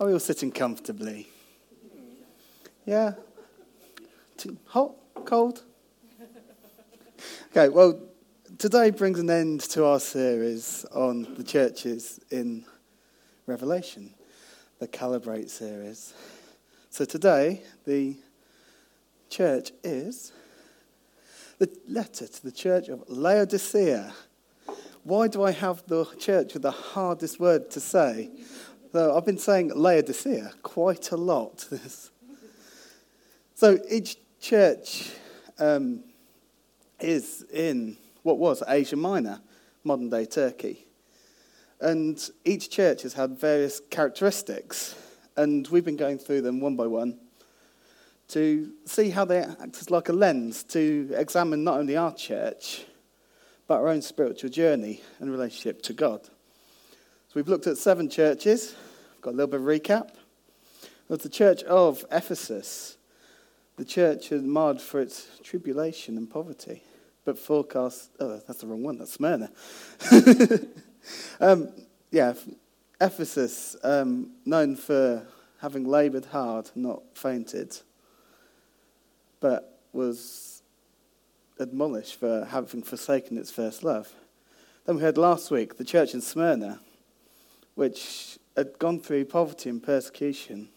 Are we all sitting comfortably? Yeah? Too hot? Cold? Okay, well, today brings an end to our series on the churches in Revelation, the Calibrate series. So today, the church is the letter to the church of Laodicea. Why do I have the church with the hardest word to say? So I've been saying Laodicea quite a lot. This. So each church um, is in what was Asia Minor, modern day Turkey. And each church has had various characteristics. And we've been going through them one by one to see how they act as like a lens to examine not only our church, but our own spiritual journey and relationship to God. So we've looked at seven churches, got a little bit of recap. There's the church of Ephesus. The church is marred for its tribulation and poverty, but forecast, oh, that's the wrong one, that's Smyrna. um, yeah, Ephesus, um, known for having laboured hard, not fainted, but was admonished for having forsaken its first love. Then we heard last week the church in Smyrna, which had gone through poverty and persecution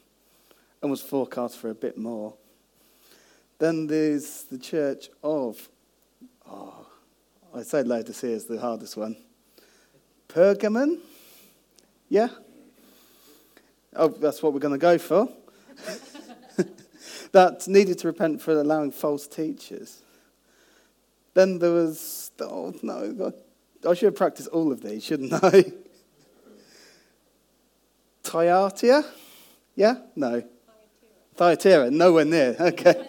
and was forecast for a bit more. Then there's the church of, oh, I say Laodicea is the hardest one. Pergamon? Yeah? Oh, that's what we're going to go for. that needed to repent for allowing false teachers. Then there was, oh no, I should have practiced all of these, shouldn't I? Thyatira? Yeah? No. Thyatira, nowhere near. Okay.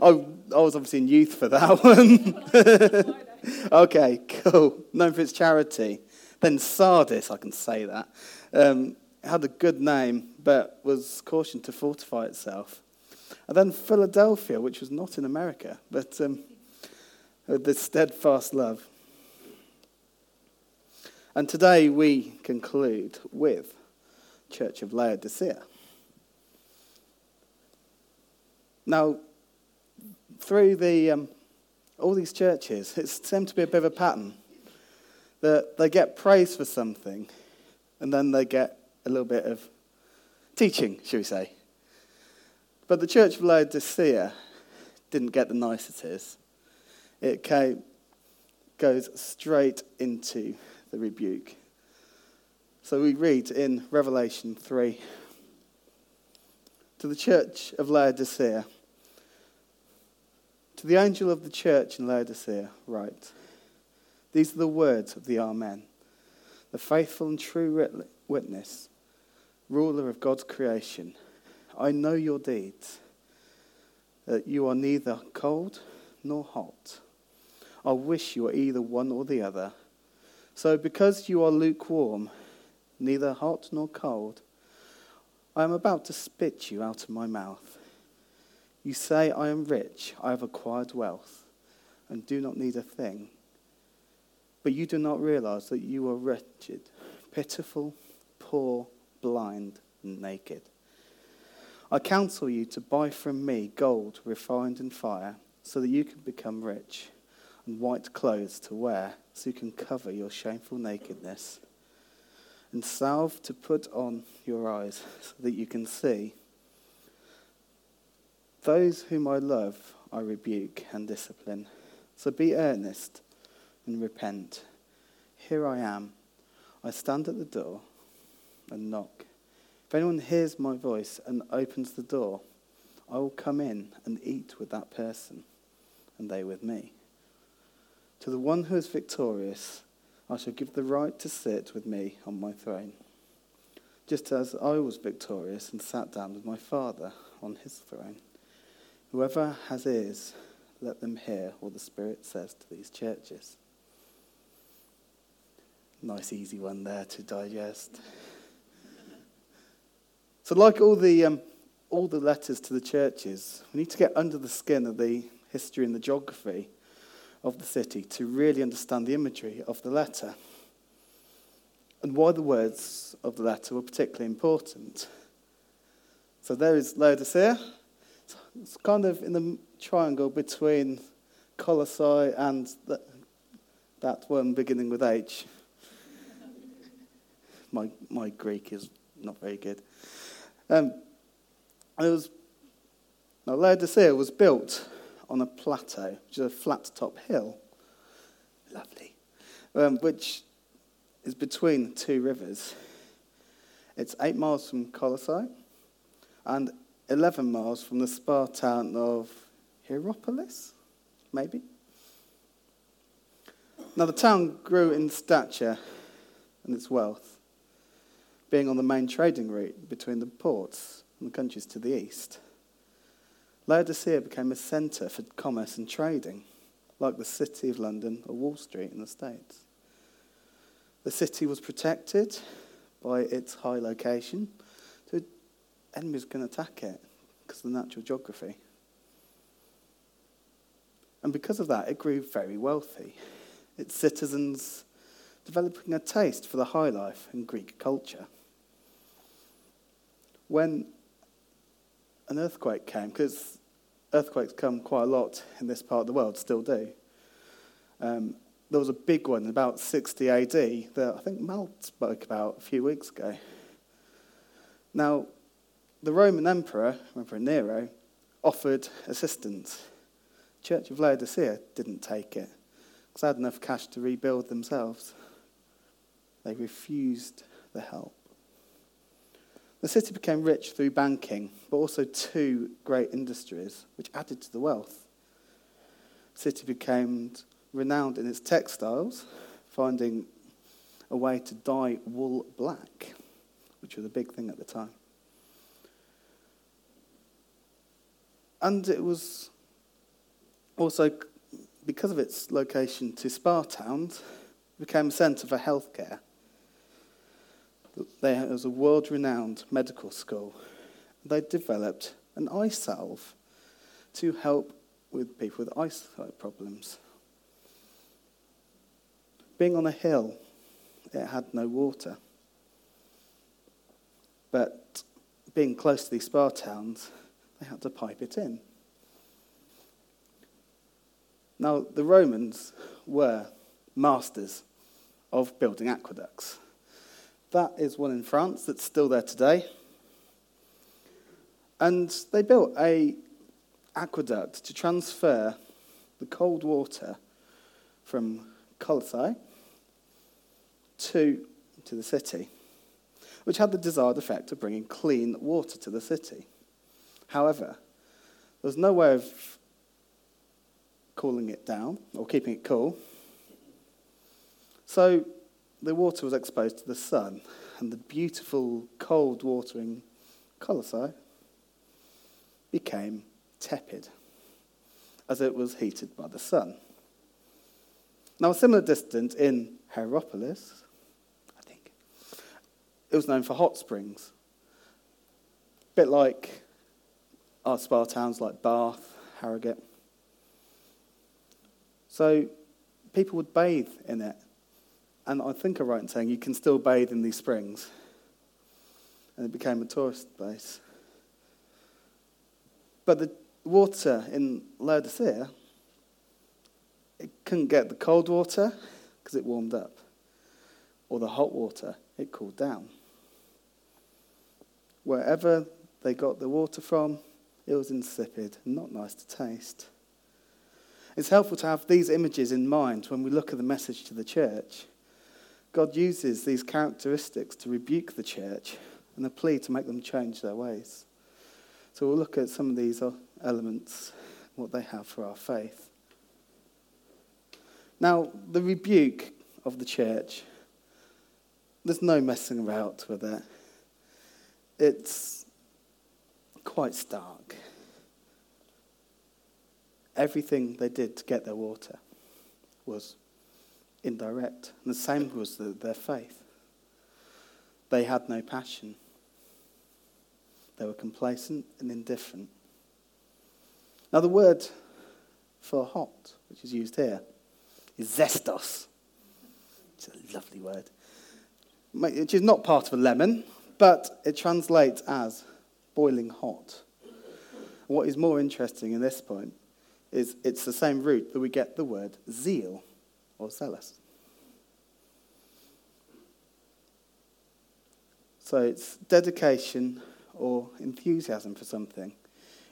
I, I was obviously in youth for that one. okay, cool. Known for its charity. Then Sardis, I can say that. Um, had a good name, but was cautioned to fortify itself. And then Philadelphia, which was not in America, but um, with this steadfast love. And today we conclude with Church of Laodicea. Now, through the, um, all these churches, it seems to be a bit of a pattern that they get praise for something and then they get a little bit of teaching, shall we say. But the church of Laodicea didn't get the niceties. It came, goes straight into the rebuke. So we read in Revelation 3 to the church of Laodicea, to the angel of the church in Laodicea, write These are the words of the Amen, the faithful and true witness, ruler of God's creation. I know your deeds, that you are neither cold nor hot. I wish you were either one or the other. So, because you are lukewarm, neither hot nor cold. I am about to spit you out of my mouth. You say, I am rich, I have acquired wealth, and do not need a thing. But you do not realize that you are wretched, pitiful, poor, blind, and naked. I counsel you to buy from me gold refined in fire, so that you can become rich, and white clothes to wear, so you can cover your shameful nakedness and salve to put on your eyes so that you can see. Those whom I love, I rebuke and discipline. So be earnest and repent. Here I am. I stand at the door and knock. If anyone hears my voice and opens the door, I will come in and eat with that person, and they with me. To the one who is victorious, I shall give the right to sit with me on my throne, just as I was victorious and sat down with my Father on his throne. Whoever has ears, let them hear what the Spirit says to these churches. Nice, easy one there to digest. So, like all the, um, all the letters to the churches, we need to get under the skin of the history and the geography of the city to really understand the imagery of the letter and why the words of the letter were particularly important. So there is Laodicea. It's kind of in the triangle between Colossae and the, that one beginning with H. My, my Greek is not very good. Um, it was, now Laodicea was built on a plateau, which is a flat top hill. Lovely. Um, which is between two rivers. It's eight miles from Colossae and 11 miles from the spa town of Hierapolis, maybe. Now, the town grew in stature and its wealth, being on the main trading route between the ports and the countries to the east. Laodicea became a centre for commerce and trading, like the City of London or Wall Street in the States. The city was protected by its high location, so enemies can attack it because of the natural geography. And because of that, it grew very wealthy. Its citizens developing a taste for the high life and Greek culture. When an earthquake came, because earthquakes come quite a lot in this part of the world, still do. Um, there was a big one about 60 AD that I think Mal spoke about a few weeks ago. Now, the Roman Emperor, Emperor Nero, offered assistance. Church of Laodicea didn't take it because they had enough cash to rebuild themselves. They refused the help. The city became rich through banking, but also two great industries which added to the wealth. The city became renowned in its textiles, finding a way to dye wool black, which was a big thing at the time. And it was also, because of its location to spa towns, became a centre for healthcare. There was a world renowned medical school. They developed an eye salve to help with people with eyesight problems. Being on a hill, it had no water. But being close to these spa towns, they had to pipe it in. Now, the Romans were masters of building aqueducts. That is one in France that's still there today. And they built a aqueduct to transfer the cold water from Colossae to, to the city, which had the desired effect of bringing clean water to the city. However, there was no way of cooling it down or keeping it cool. So the water was exposed to the sun, and the beautiful cold water in Colossae became tepid as it was heated by the sun. Now, a similar distance in Hierapolis, I think, it was known for hot springs. A bit like our spa towns like Bath, Harrogate. So people would bathe in it. And I think I'm right in saying you can still bathe in these springs. And it became a tourist base. But the water in Laodicea, it couldn't get the cold water because it warmed up, or the hot water, it cooled down. Wherever they got the water from, it was insipid not nice to taste. It's helpful to have these images in mind when we look at the message to the church. God uses these characteristics to rebuke the church and a plea to make them change their ways. So we'll look at some of these elements, what they have for our faith. Now, the rebuke of the church, there's no messing about with it. It's quite stark. Everything they did to get their water was indirect. And the same was the, their faith. They had no passion. They were complacent and indifferent. Now, the word for hot, which is used here, is zestos. It's a lovely word, which is not part of a lemon, but it translates as boiling hot. What is more interesting in this point is it's the same root that we get the word zeal or zealous. So it's dedication or enthusiasm for something.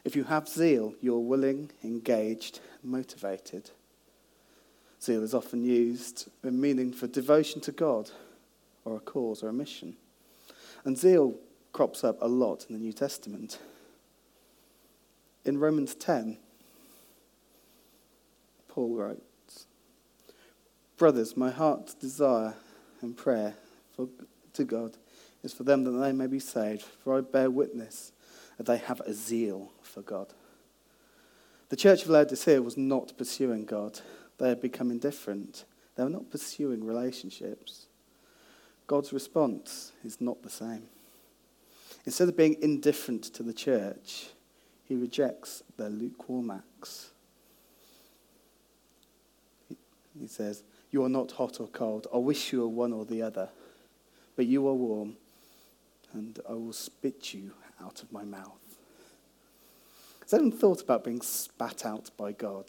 If you have zeal, you're willing, engaged, motivated. Zeal is often used in meaning for devotion to God or a cause or a mission. And zeal crops up a lot in the New Testament. In Romans 10, Paul writes, Brothers, my heart's desire and prayer for, to God is for them that they may be saved, for I bear witness that they have a zeal for God. The church of Laodicea was not pursuing God, they had become indifferent. They were not pursuing relationships. God's response is not the same. Instead of being indifferent to the church, he rejects their lukewarm acts. He says, You are not hot or cold. I wish you were one or the other. But you are warm, and I will spit you out of my mouth. Has anyone thought about being spat out by God?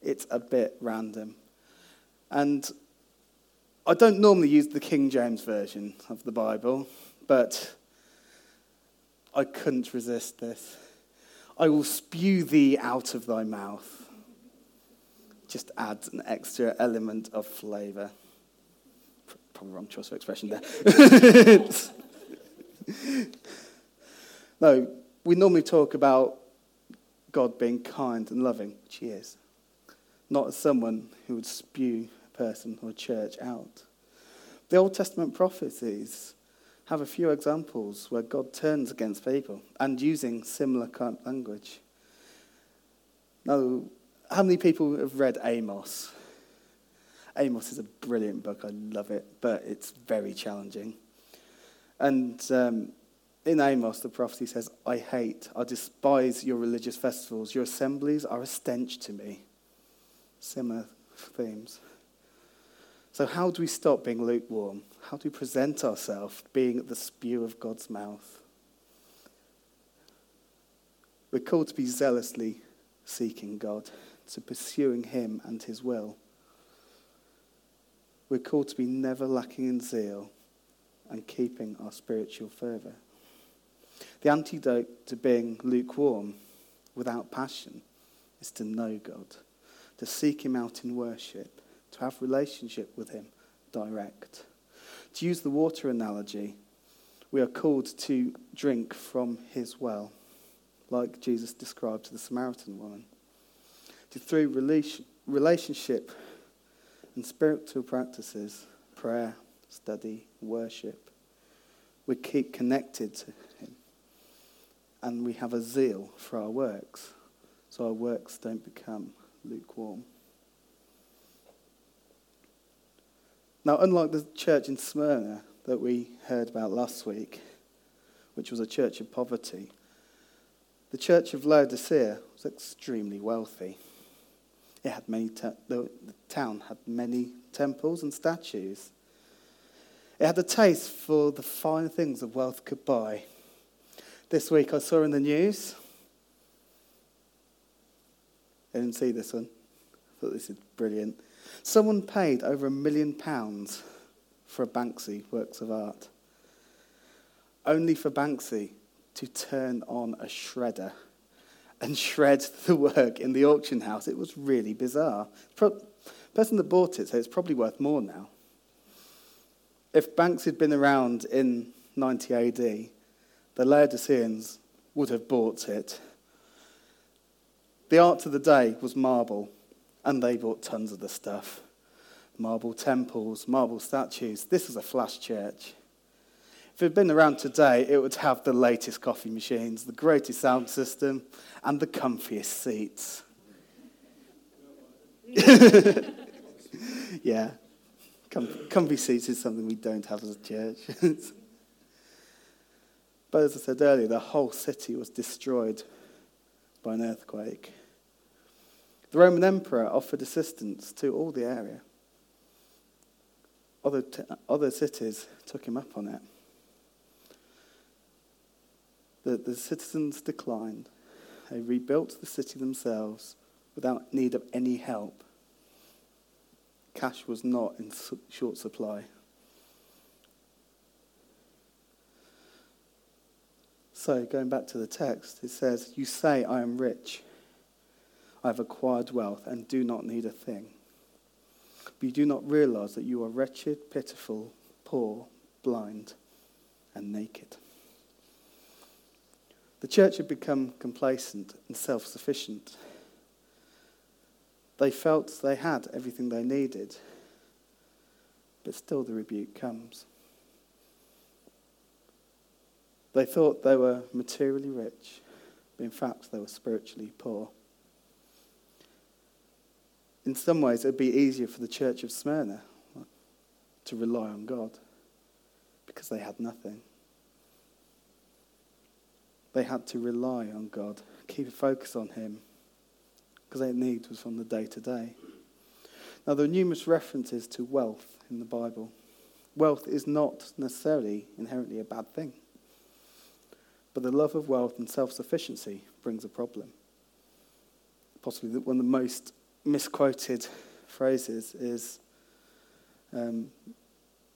It's a bit random. And I don't normally use the King James Version of the Bible, but I couldn't resist this. I will spew thee out of thy mouth. Just adds an extra element of flavour. Probably wrong choice of expression there. no, we normally talk about God being kind and loving, which he is, not as someone who would spew a person or a church out. The Old Testament prophecies have a few examples where God turns against people and using similar kind of language. Now, how many people have read Amos? Amos is a brilliant book. I love it, but it's very challenging. And um, in Amos, the prophecy says, I hate, I despise your religious festivals. Your assemblies are a stench to me. Similar themes. So, how do we stop being lukewarm? How do we present ourselves being the spew of God's mouth? We're called to be zealously seeking God, to pursuing Him and His will. We're called to be never lacking in zeal and keeping our spiritual fervour. The antidote to being lukewarm without passion is to know God, to seek Him out in worship, to have relationship with Him direct. To use the water analogy, we are called to drink from His well, like Jesus described to the Samaritan woman. Through relationship and spiritual practices, prayer, study, worship, we keep connected to Him. And we have a zeal for our works, so our works don't become lukewarm. Now, unlike the church in Smyrna that we heard about last week, which was a church of poverty, the church of Laodicea was extremely wealthy. It had many te- the, town had many temples and statues. It had a taste for the fine things that wealth could buy. This week I saw in the news, I didn't see this one. I thought this is brilliant. Someone paid over a million pounds for a Banksy works of art. Only for Banksy to turn on a shredder and shred the work in the auction house. It was really bizarre. The person that bought it said it's probably worth more now. If Banks had been around in 90 AD, the Laodiceans would have bought it. The art of the day was marble, and they bought tons of the stuff marble temples, marble statues. This was a flash church. If it had been around today, it would have the latest coffee machines, the greatest sound system, and the comfiest seats. yeah, Com- comfy seats is something we don't have as a church. but as I said earlier, the whole city was destroyed by an earthquake. The Roman emperor offered assistance to all the area. Other, t- other cities took him up on it. The, the citizens declined. They rebuilt the city themselves without need of any help. Cash was not in short supply. So, going back to the text, it says, You say, I am rich. I have acquired wealth and do not need a thing. But you do not realize that you are wretched, pitiful, poor, blind, and naked. The church had become complacent and self sufficient. They felt they had everything they needed, but still the rebuke comes. They thought they were materially rich, but in fact they were spiritually poor. In some ways, it would be easier for the church of Smyrna to rely on God because they had nothing. They had to rely on God, keep a focus on Him, because their need was from the day to day. Now, there are numerous references to wealth in the Bible. Wealth is not necessarily inherently a bad thing, but the love of wealth and self sufficiency brings a problem. Possibly one of the most misquoted phrases is um,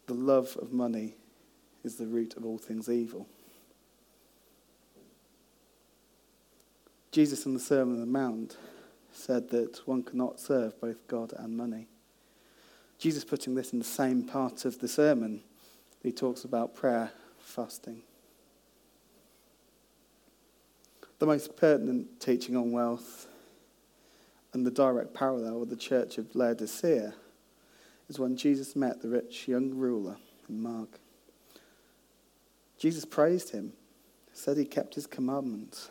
the love of money is the root of all things evil. Jesus in the Sermon on the Mount said that one cannot serve both God and money. Jesus putting this in the same part of the sermon, he talks about prayer, fasting. The most pertinent teaching on wealth and the direct parallel with the church of Laodicea is when Jesus met the rich young ruler in Mark. Jesus praised him, said he kept his commandments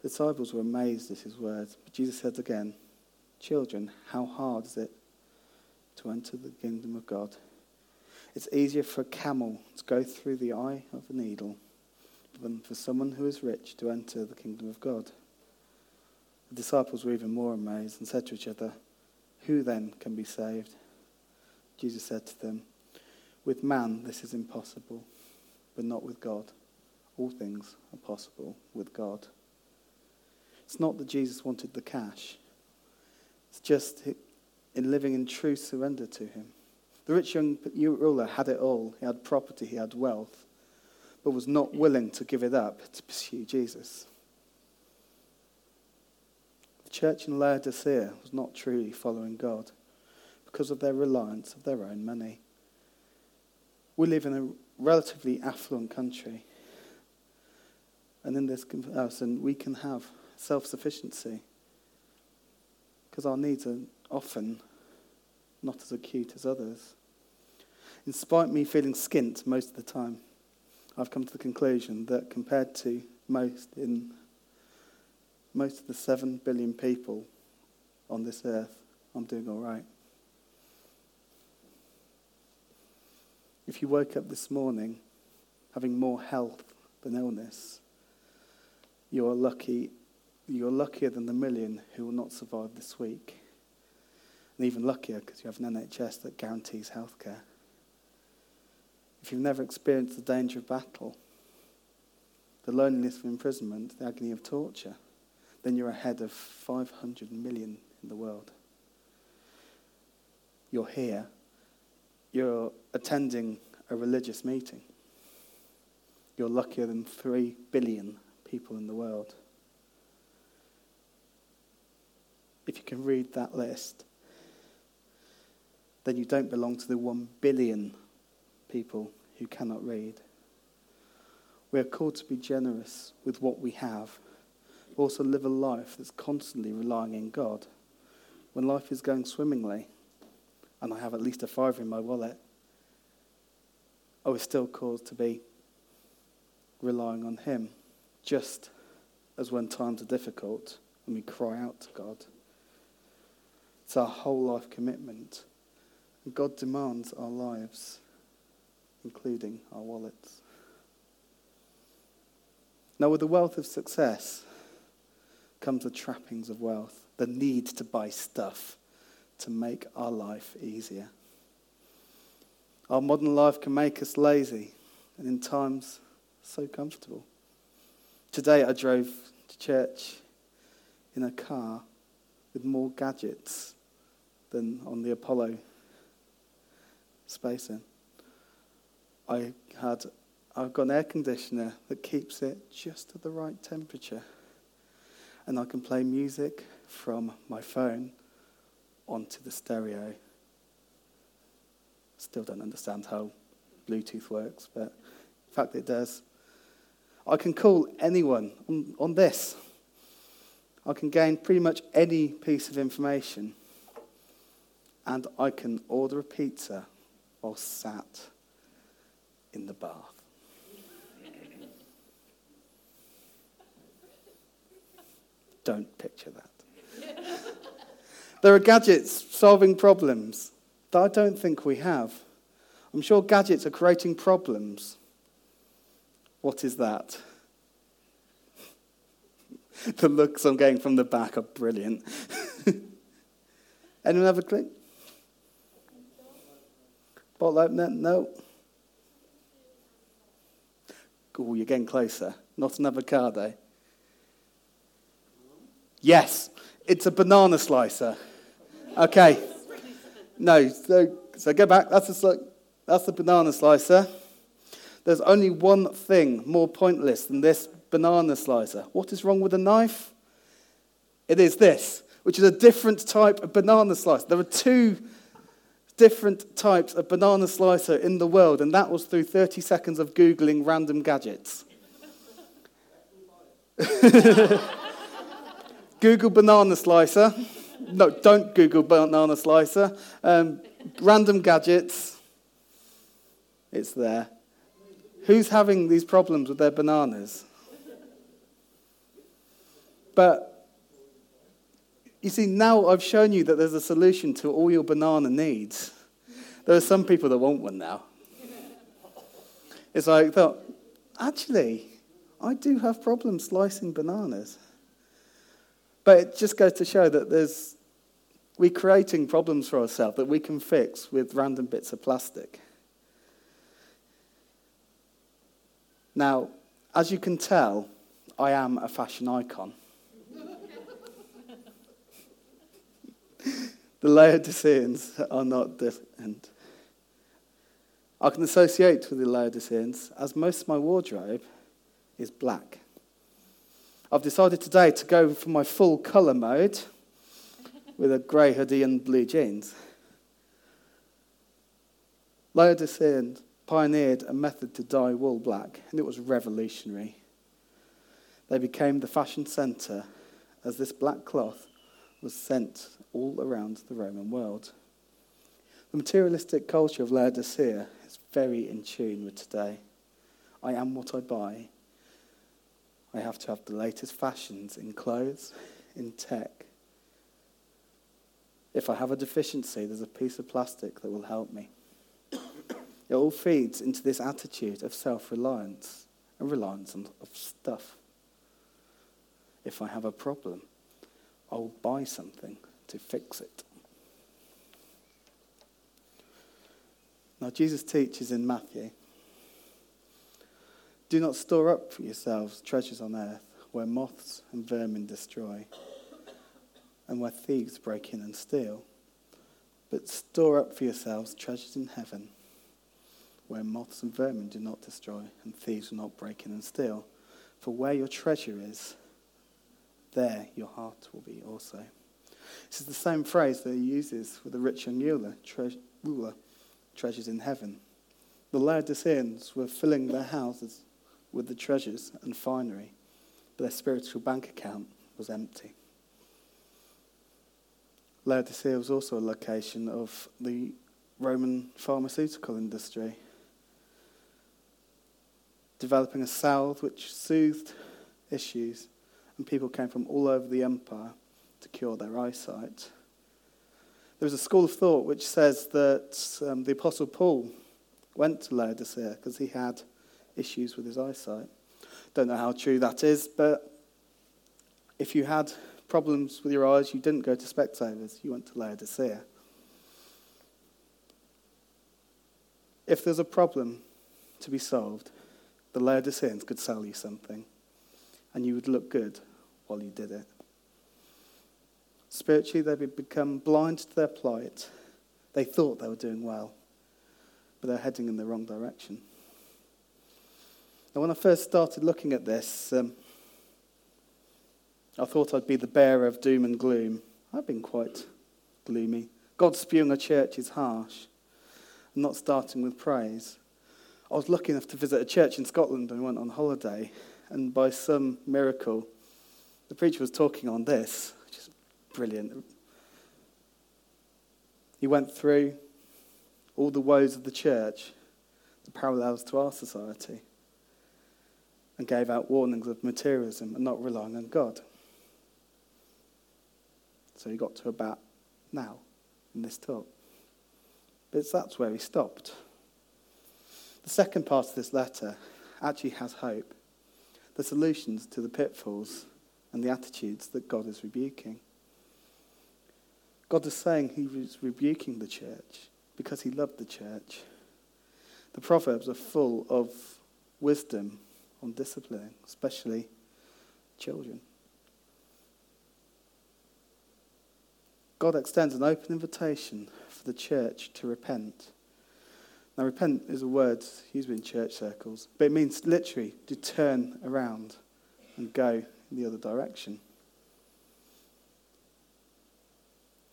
The disciples were amazed at his words. But Jesus said again, Children, how hard is it to enter the kingdom of God? It's easier for a camel to go through the eye of a needle than for someone who is rich to enter the kingdom of God. The disciples were even more amazed and said to each other, Who then can be saved? Jesus said to them, With man this is impossible, but not with God. All things are possible with God. It's not that Jesus wanted the cash, it's just in living in true surrender to Him. The rich young ruler had it all. He had property, he had wealth, but was not willing to give it up to pursue Jesus. The church in Laodicea was not truly following God because of their reliance of their own money. We live in a relatively affluent country. And in this comparison, we can have self sufficiency. Because our needs are often not as acute as others. In spite of me feeling skint most of the time, I've come to the conclusion that compared to most in most of the seven billion people on this earth, I'm doing all right. If you woke up this morning having more health than illness, you are lucky you're luckier than the million who will not survive this week. And even luckier because you have an NHS that guarantees healthcare. If you've never experienced the danger of battle, the loneliness of imprisonment, the agony of torture, then you're ahead of 500 million in the world. You're here. You're attending a religious meeting. You're luckier than 3 billion people in the world. If you can read that list, then you don't belong to the one billion people who cannot read. We are called to be generous with what we have, but also live a life that's constantly relying in God. When life is going swimmingly, and I have at least a fiver in my wallet, I was still called to be relying on Him, just as when times are difficult and we cry out to God. It's our whole life commitment. And God demands our lives, including our wallets. Now, with the wealth of success comes the trappings of wealth, the need to buy stuff to make our life easier. Our modern life can make us lazy and in times so comfortable. Today I drove to church in a car with more gadgets than on the Apollo space in. I had I've got an air conditioner that keeps it just at the right temperature. And I can play music from my phone onto the stereo. Still don't understand how Bluetooth works, but in fact it does. I can call anyone on, on this. I can gain pretty much any piece of information. And I can order a pizza while sat in the bath. Don't picture that. there are gadgets solving problems that I don't think we have. I'm sure gadgets are creating problems. What is that? the looks I'm getting from the back are brilliant. Anyone have a clue? Bottle opener? No. Oh, you're getting closer. Not an avocado. Yes, it's a banana slicer. Okay. No, so, so go back. That's, a, that's the banana slicer. There's only one thing more pointless than this banana slicer. What is wrong with a knife? It is this, which is a different type of banana slicer. There are two different types of banana slicer in the world, and that was through 30 seconds of Googling random gadgets. Google banana slicer. No, don't Google banana slicer. Um, random gadgets. It's there. Who's having these problems with their bananas? But you see, now I've shown you that there's a solution to all your banana needs. There are some people that want one now. It's like, thought, actually, I do have problems slicing bananas. But it just goes to show that there's, we're creating problems for ourselves that we can fix with random bits of plastic. Now, as you can tell, I am a fashion icon. The Laodiceans are not different. I can associate with the Laodiceans as most of my wardrobe is black. I've decided today to go for my full colour mode with a grey hoodie and blue jeans. Laodicean pioneered a method to dye wool black, and it was revolutionary. They became the fashion centre as this black cloth was sent all around the Roman world. The materialistic culture of Laodicea is very in tune with today. I am what I buy, I have to have the latest fashions in clothes, in tech. If I have a deficiency, there's a piece of plastic that will help me. It all feeds into this attitude of self reliance and reliance on of stuff. If I have a problem, I'll buy something to fix it. Now, Jesus teaches in Matthew do not store up for yourselves treasures on earth where moths and vermin destroy and where thieves break in and steal. But store up for yourselves treasures in heaven where moths and vermin do not destroy and thieves will not break in and steal. For where your treasure is, there your heart will be also. This is the same phrase that he uses with the rich ruler, tre- ruler treasures in heaven. The Laodiceans were filling their houses with the treasures and finery, but their spiritual bank account was empty. Laodicea was also a location of the Roman pharmaceutical industry. developing a salve which soothed issues, and people came from all over the empire to cure their eyesight. There's a school of thought which says that um, the Apostle Paul went to Laodicea because he had issues with his eyesight. Don't know how true that is, but if you had problems with your eyes, you didn't go to Specsavers, you went to Laodicea. If there's a problem to be solved, the Laodiceans could sell you something, and you would look good while you did it. Spiritually, they would become blind to their plight. They thought they were doing well, but they're heading in the wrong direction. Now, when I first started looking at this, um, I thought I'd be the bearer of doom and gloom. I've been quite gloomy. God spewing a church is harsh. I'm not starting with praise. I was lucky enough to visit a church in Scotland when and went on holiday, and by some miracle, the preacher was talking on this, which is brilliant. He went through all the woes of the church, the parallels to our society, and gave out warnings of materialism and not relying on God. So he got to about now in this talk. But that's where he stopped. The second part of this letter actually has hope the solutions to the pitfalls and the attitudes that God is rebuking. God is saying he was rebuking the church because he loved the church. The Proverbs are full of wisdom on disciplining, especially children. God extends an open invitation for the church to repent. Now, repent is a word used in church circles, but it means literally to turn around and go in the other direction.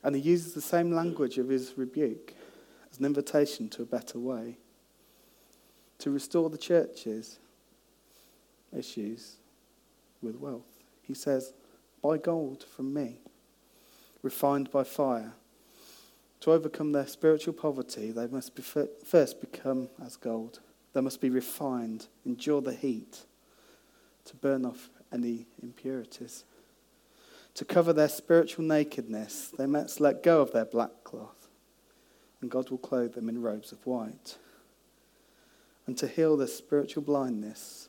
And he uses the same language of his rebuke as an invitation to a better way. To restore the church's issues with wealth. He says, Buy gold from me refined by fire. To overcome their spiritual poverty, they must be first become as gold. They must be refined, endure the heat, to burn off any impurities. To cover their spiritual nakedness, they must let go of their black cloth, and God will clothe them in robes of white. And to heal their spiritual blindness,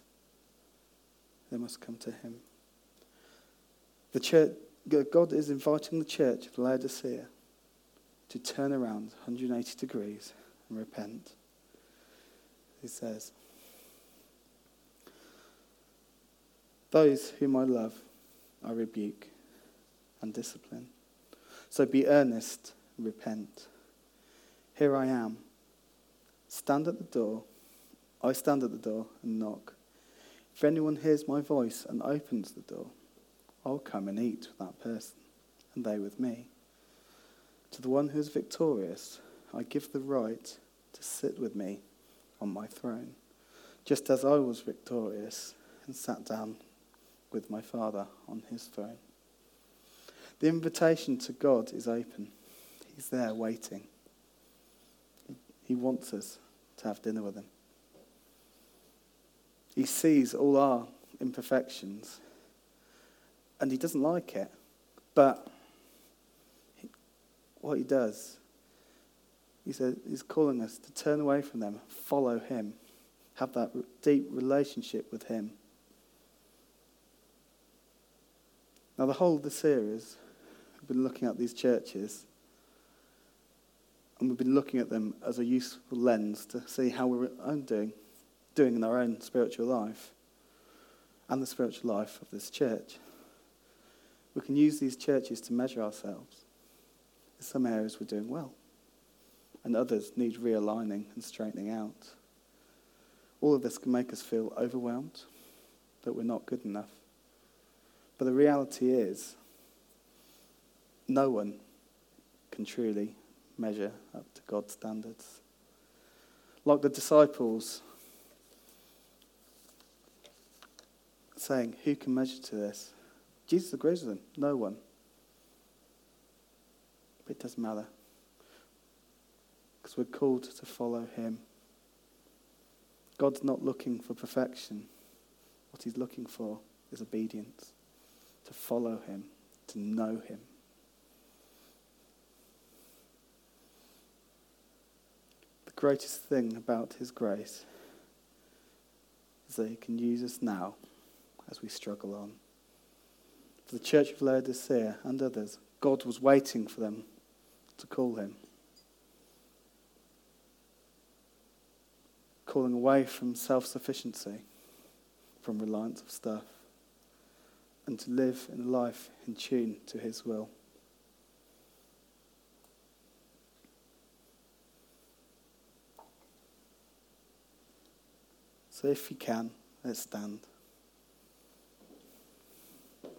they must come to Him. The church, God is inviting the church of Laodicea to turn around 180 degrees and repent. He says, Those whom I love, I rebuke and discipline. So be earnest repent. Here I am. Stand at the door. I stand at the door and knock. If anyone hears my voice and opens the door, I'll come and eat with that person, and they with me. To the one who is victorious, I give the right to sit with me on my throne, just as I was victorious and sat down with my Father on his throne. The invitation to God is open. He's there waiting. He wants us to have dinner with him. He sees all our imperfections and he doesn't like it. But what he does, he says, he's calling us to turn away from them, follow him, have that deep relationship with him. Now, the whole of the series, we've been looking at these churches, and we've been looking at them as a useful lens to see how we're doing, doing in our own spiritual life and the spiritual life of this church. We can use these churches to measure ourselves. In some areas, we're doing well, and others need realigning and straightening out. All of this can make us feel overwhelmed, that we're not good enough. But the reality is, no one can truly measure up to God's standards. Like the disciples saying, Who can measure to this? Jesus agrees with them. No one. But it doesn't matter. Because we're called to follow him. God's not looking for perfection. What he's looking for is obedience, to follow him, to know him. The greatest thing about his grace is that he can use us now as we struggle on. For the church of Laodicea and others, God was waiting for them to call him. Calling away from self sufficiency, from reliance of stuff, and to live in a life in tune to his will. So if you can, let's stand.